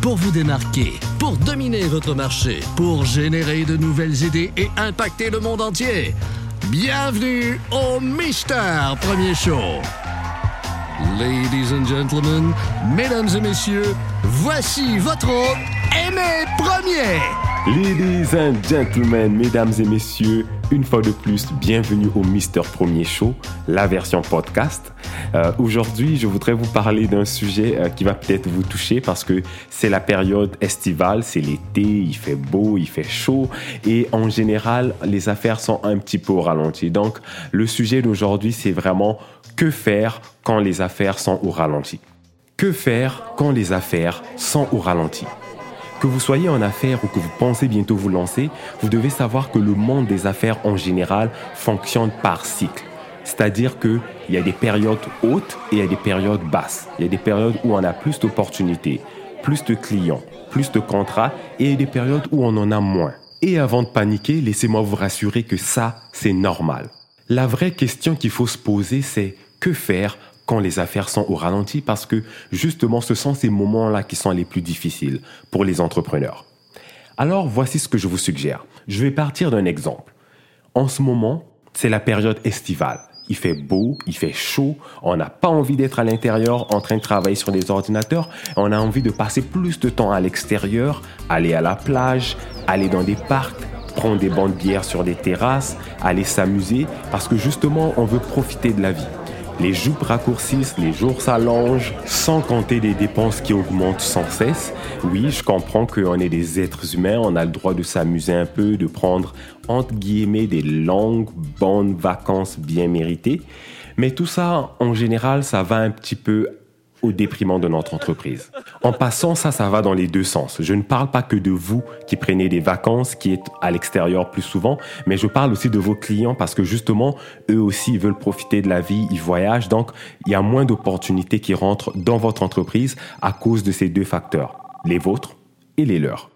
pour vous démarquer, pour dominer votre marché, pour générer de nouvelles idées et impacter le monde entier. Bienvenue au Mister Premier Show. Ladies and gentlemen, mesdames et messieurs, voici votre Aimé Premier. Ladies and gentlemen, mesdames et messieurs, une fois de plus, bienvenue au Mister Premier Show, la version podcast. Euh, Aujourd'hui, je voudrais vous parler d'un sujet euh, qui va peut-être vous toucher parce que c'est la période estivale, c'est l'été, il fait beau, il fait chaud et en général, les affaires sont un petit peu au ralenti. Donc, le sujet d'aujourd'hui, c'est vraiment que faire quand les affaires sont au ralenti. Que faire quand les affaires sont au ralenti? Que vous soyez en affaires ou que vous pensez bientôt vous lancer, vous devez savoir que le monde des affaires en général fonctionne par cycle. C'est-à-dire qu'il y a des périodes hautes et il y a des périodes basses. Il y a des périodes où on a plus d'opportunités, plus de clients, plus de contrats et il y a des périodes où on en a moins. Et avant de paniquer, laissez-moi vous rassurer que ça, c'est normal. La vraie question qu'il faut se poser, c'est que faire quand les affaires sont au ralenti parce que justement ce sont ces moments-là qui sont les plus difficiles pour les entrepreneurs. Alors voici ce que je vous suggère. Je vais partir d'un exemple. En ce moment, c'est la période estivale. Il fait beau, il fait chaud, on n'a pas envie d'être à l'intérieur en train de travailler sur des ordinateurs, on a envie de passer plus de temps à l'extérieur, aller à la plage, aller dans des parcs, prendre des bancs de bière sur des terrasses, aller s'amuser, parce que justement on veut profiter de la vie. Les jupes raccourcissent, les jours s'allongent, sans compter les dépenses qui augmentent sans cesse. Oui, je comprends qu'on est des êtres humains, on a le droit de s'amuser un peu, de prendre entre guillemets des longues, bonnes vacances bien méritées. Mais tout ça, en général, ça va un petit peu au déprimant de notre entreprise. En passant, ça, ça va dans les deux sens. Je ne parle pas que de vous qui prenez des vacances, qui êtes à l'extérieur plus souvent, mais je parle aussi de vos clients parce que justement, eux aussi, veulent profiter de la vie, ils voyagent, donc il y a moins d'opportunités qui rentrent dans votre entreprise à cause de ces deux facteurs, les vôtres et les leurs.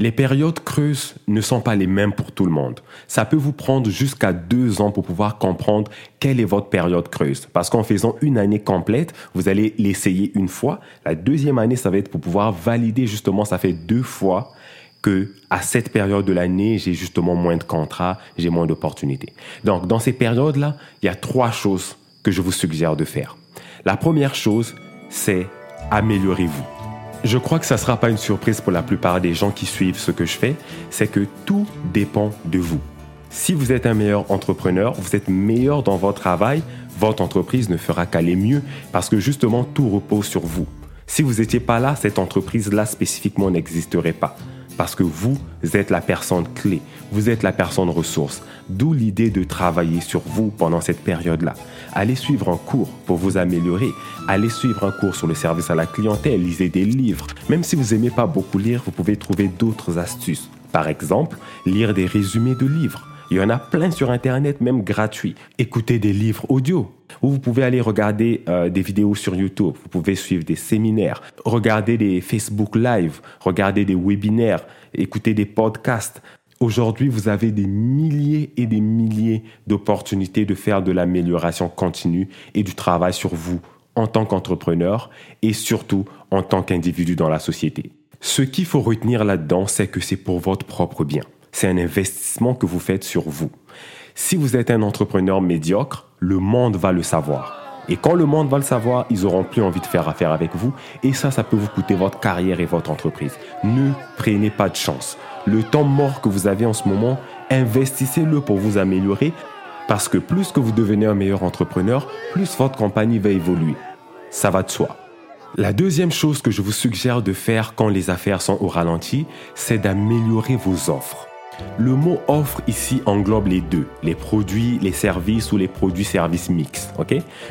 Les périodes creuses ne sont pas les mêmes pour tout le monde. Ça peut vous prendre jusqu'à deux ans pour pouvoir comprendre quelle est votre période creuse. Parce qu'en faisant une année complète, vous allez l'essayer une fois. La deuxième année, ça va être pour pouvoir valider justement, ça fait deux fois que à cette période de l'année, j'ai justement moins de contrats, j'ai moins d'opportunités. Donc, dans ces périodes-là, il y a trois choses que je vous suggère de faire. La première chose, c'est améliorez-vous. Je crois que ça ne sera pas une surprise pour la plupart des gens qui suivent ce que je fais, c'est que tout dépend de vous. Si vous êtes un meilleur entrepreneur, vous êtes meilleur dans votre travail, votre entreprise ne fera qu'aller mieux parce que justement tout repose sur vous. Si vous n'étiez pas là, cette entreprise-là spécifiquement n'existerait pas parce que vous êtes la personne clé, vous êtes la personne ressource. D'où l'idée de travailler sur vous pendant cette période-là. Allez suivre un cours pour vous améliorer. Allez suivre un cours sur le service à la clientèle, lisez des livres. Même si vous n'aimez pas beaucoup lire, vous pouvez trouver d'autres astuces. Par exemple, lire des résumés de livres. Il y en a plein sur Internet, même gratuits. Écoutez des livres audio. Ou vous pouvez aller regarder euh, des vidéos sur YouTube. Vous pouvez suivre des séminaires, regarder des Facebook Live, regarder des webinaires, écouter des podcasts. Aujourd'hui, vous avez des milliers et des milliers d'opportunités de faire de l'amélioration continue et du travail sur vous en tant qu'entrepreneur et surtout en tant qu'individu dans la société. Ce qu'il faut retenir là-dedans, c'est que c'est pour votre propre bien. C'est un investissement que vous faites sur vous. Si vous êtes un entrepreneur médiocre, le monde va le savoir. Et quand le monde va le savoir, ils auront plus envie de faire affaire avec vous. Et ça, ça peut vous coûter votre carrière et votre entreprise. Ne prenez pas de chance. Le temps mort que vous avez en ce moment, investissez-le pour vous améliorer. Parce que plus que vous devenez un meilleur entrepreneur, plus votre compagnie va évoluer. Ça va de soi. La deuxième chose que je vous suggère de faire quand les affaires sont au ralenti, c'est d'améliorer vos offres. Le mot offre ici englobe les deux, les produits, les services ou les produits-services mix.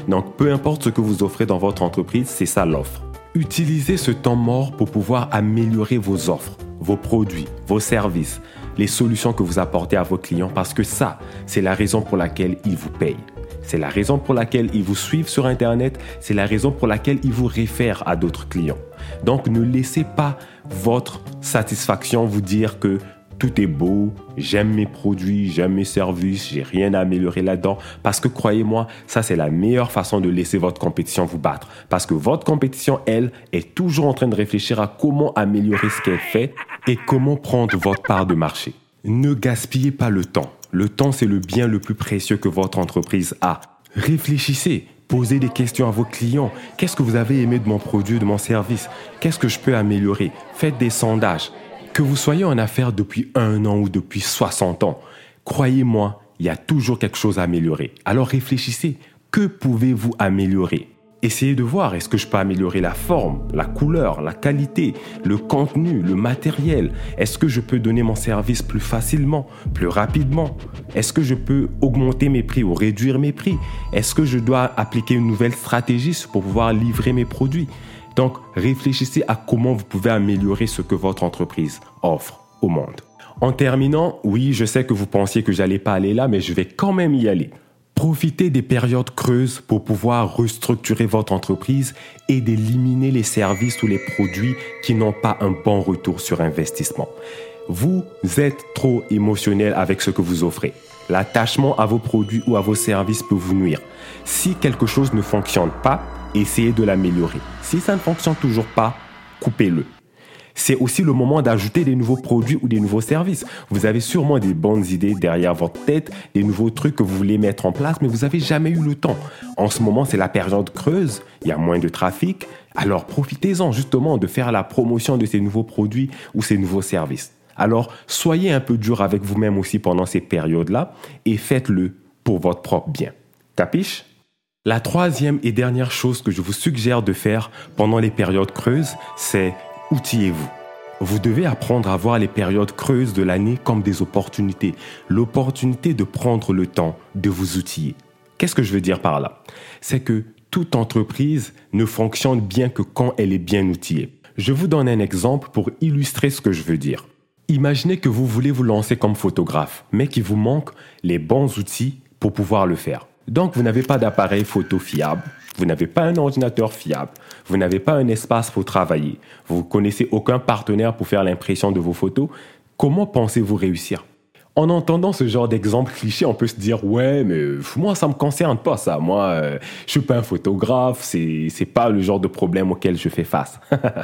Donc peu importe ce que vous offrez dans votre entreprise, c'est ça l'offre. Utilisez ce temps mort pour pouvoir améliorer vos offres, vos produits, vos services, les solutions que vous apportez à vos clients parce que ça, c'est la raison pour laquelle ils vous payent. C'est la raison pour laquelle ils vous suivent sur Internet, c'est la raison pour laquelle ils vous réfèrent à d'autres clients. Donc ne laissez pas votre satisfaction vous dire que tout est beau, j'aime mes produits, j'aime mes services, j'ai rien à améliorer là-dedans. Parce que croyez-moi, ça c'est la meilleure façon de laisser votre compétition vous battre. Parce que votre compétition, elle, est toujours en train de réfléchir à comment améliorer ce qu'elle fait et comment prendre votre part de marché. Ne gaspillez pas le temps. Le temps, c'est le bien le plus précieux que votre entreprise a. Réfléchissez, posez des questions à vos clients. Qu'est-ce que vous avez aimé de mon produit, de mon service? Qu'est-ce que je peux améliorer? Faites des sondages. Que vous soyez en affaires depuis un an ou depuis 60 ans, croyez-moi, il y a toujours quelque chose à améliorer. Alors réfléchissez, que pouvez-vous améliorer? Essayez de voir, est-ce que je peux améliorer la forme, la couleur, la qualité, le contenu, le matériel? Est-ce que je peux donner mon service plus facilement, plus rapidement? Est-ce que je peux augmenter mes prix ou réduire mes prix? Est-ce que je dois appliquer une nouvelle stratégie pour pouvoir livrer mes produits? Donc, réfléchissez à comment vous pouvez améliorer ce que votre entreprise offre au monde. En terminant, oui, je sais que vous pensiez que j'allais pas aller là, mais je vais quand même y aller. Profitez des périodes creuses pour pouvoir restructurer votre entreprise et d'éliminer les services ou les produits qui n'ont pas un bon retour sur investissement. Vous êtes trop émotionnel avec ce que vous offrez. L'attachement à vos produits ou à vos services peut vous nuire. Si quelque chose ne fonctionne pas, essayez de l'améliorer. Si ça ne fonctionne toujours pas, coupez-le c'est aussi le moment d'ajouter des nouveaux produits ou des nouveaux services. Vous avez sûrement des bonnes idées derrière votre tête, des nouveaux trucs que vous voulez mettre en place, mais vous n'avez jamais eu le temps. En ce moment, c'est la période creuse, il y a moins de trafic, alors profitez-en justement de faire la promotion de ces nouveaux produits ou ces nouveaux services. Alors, soyez un peu dur avec vous-même aussi pendant ces périodes-là et faites-le pour votre propre bien. Capiche? La troisième et dernière chose que je vous suggère de faire pendant les périodes creuses, c'est outillez-vous. Vous devez apprendre à voir les périodes creuses de l'année comme des opportunités, l'opportunité de prendre le temps de vous outiller. Qu'est-ce que je veux dire par là? C'est que toute entreprise ne fonctionne bien que quand elle est bien outillée. Je vous donne un exemple pour illustrer ce que je veux dire. Imaginez que vous voulez vous lancer comme photographe, mais qu'il vous manque les bons outils pour pouvoir le faire. Donc vous n'avez pas d'appareil photo fiable, vous n'avez pas un ordinateur fiable, vous n'avez pas un espace pour travailler, vous ne connaissez aucun partenaire pour faire l'impression de vos photos, comment pensez-vous réussir? En entendant ce genre d'exemple cliché, on peut se dire ouais, mais moi ça me concerne pas ça. Moi, euh, je suis pas un photographe, c'est c'est pas le genre de problème auquel je fais face.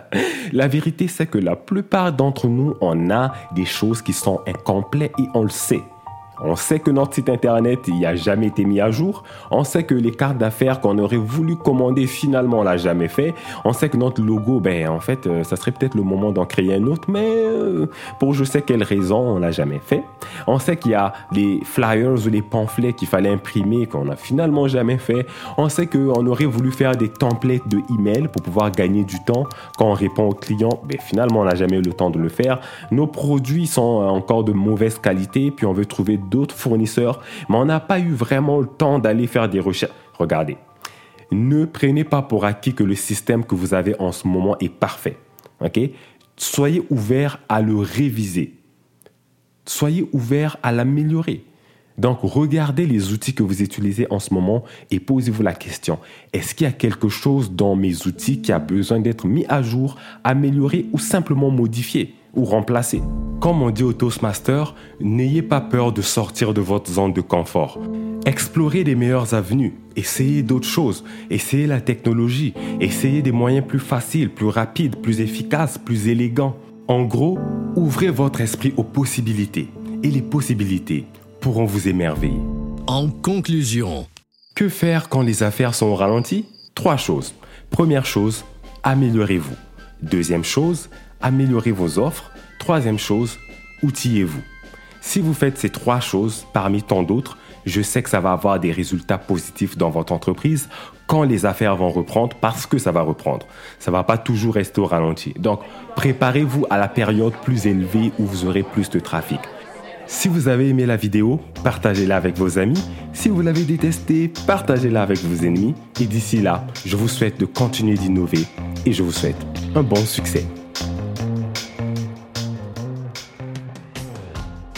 la vérité, c'est que la plupart d'entre nous, on a des choses qui sont incomplètes et on le sait. On sait que notre site internet il a jamais été mis à jour. On sait que les cartes d'affaires qu'on aurait voulu commander finalement on l'a jamais fait. On sait que notre logo, ben en fait, euh, ça serait peut-être le moment d'en créer un autre, mais euh, pour je sais quelle raison on l'a jamais fait. On sait qu'il y a les flyers ou les pamphlets qu'il fallait imprimer qu'on a finalement jamais fait. On sait qu'on aurait voulu faire des templates de email pour pouvoir gagner du temps quand on répond aux clients. Ben finalement on n'a jamais eu le temps de le faire. Nos produits sont encore de mauvaise qualité, puis on veut trouver d'autres fournisseurs, mais on n'a pas eu vraiment le temps d'aller faire des recherches. Regardez, ne prenez pas pour acquis que le système que vous avez en ce moment est parfait. ok? Soyez ouvert à le réviser. Soyez ouvert à l'améliorer. Donc, regardez les outils que vous utilisez en ce moment et posez-vous la question, est-ce qu'il y a quelque chose dans mes outils qui a besoin d'être mis à jour, amélioré ou simplement modifié? Ou remplacé Comme on dit au Toastmaster, n'ayez pas peur de sortir de votre zone de confort. Explorez les meilleures avenues, essayez d'autres choses, essayez la technologie, essayez des moyens plus faciles, plus rapides, plus efficaces, plus élégants. En gros, ouvrez votre esprit aux possibilités. Et les possibilités, pourront vous émerveiller. En conclusion, que faire quand les affaires sont au ralenti Trois choses. Première chose, améliorez-vous. Deuxième chose, améliorez vos offres. Troisième chose, outillez-vous. Si vous faites ces trois choses parmi tant d'autres, je sais que ça va avoir des résultats positifs dans votre entreprise quand les affaires vont reprendre parce que ça va reprendre. Ça va pas toujours rester au ralenti. Donc, préparez-vous à la période plus élevée où vous aurez plus de trafic. Si vous avez aimé la vidéo, partagez-la avec vos amis. Si vous l'avez détestée, partagez-la avec vos ennemis. Et d'ici là, je vous souhaite de continuer d'innover et je vous souhaite un bon succès.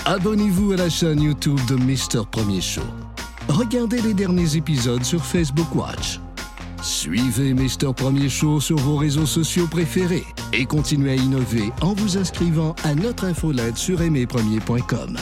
Abonnez-vous à la chaîne YouTube de Mister Premier Show. Regardez les derniers épisodes sur Facebook Watch. Suivez Mister Premier Show sur vos réseaux sociaux préférés et continuez à innover en vous inscrivant à notre infolette sur aimerpremier.com.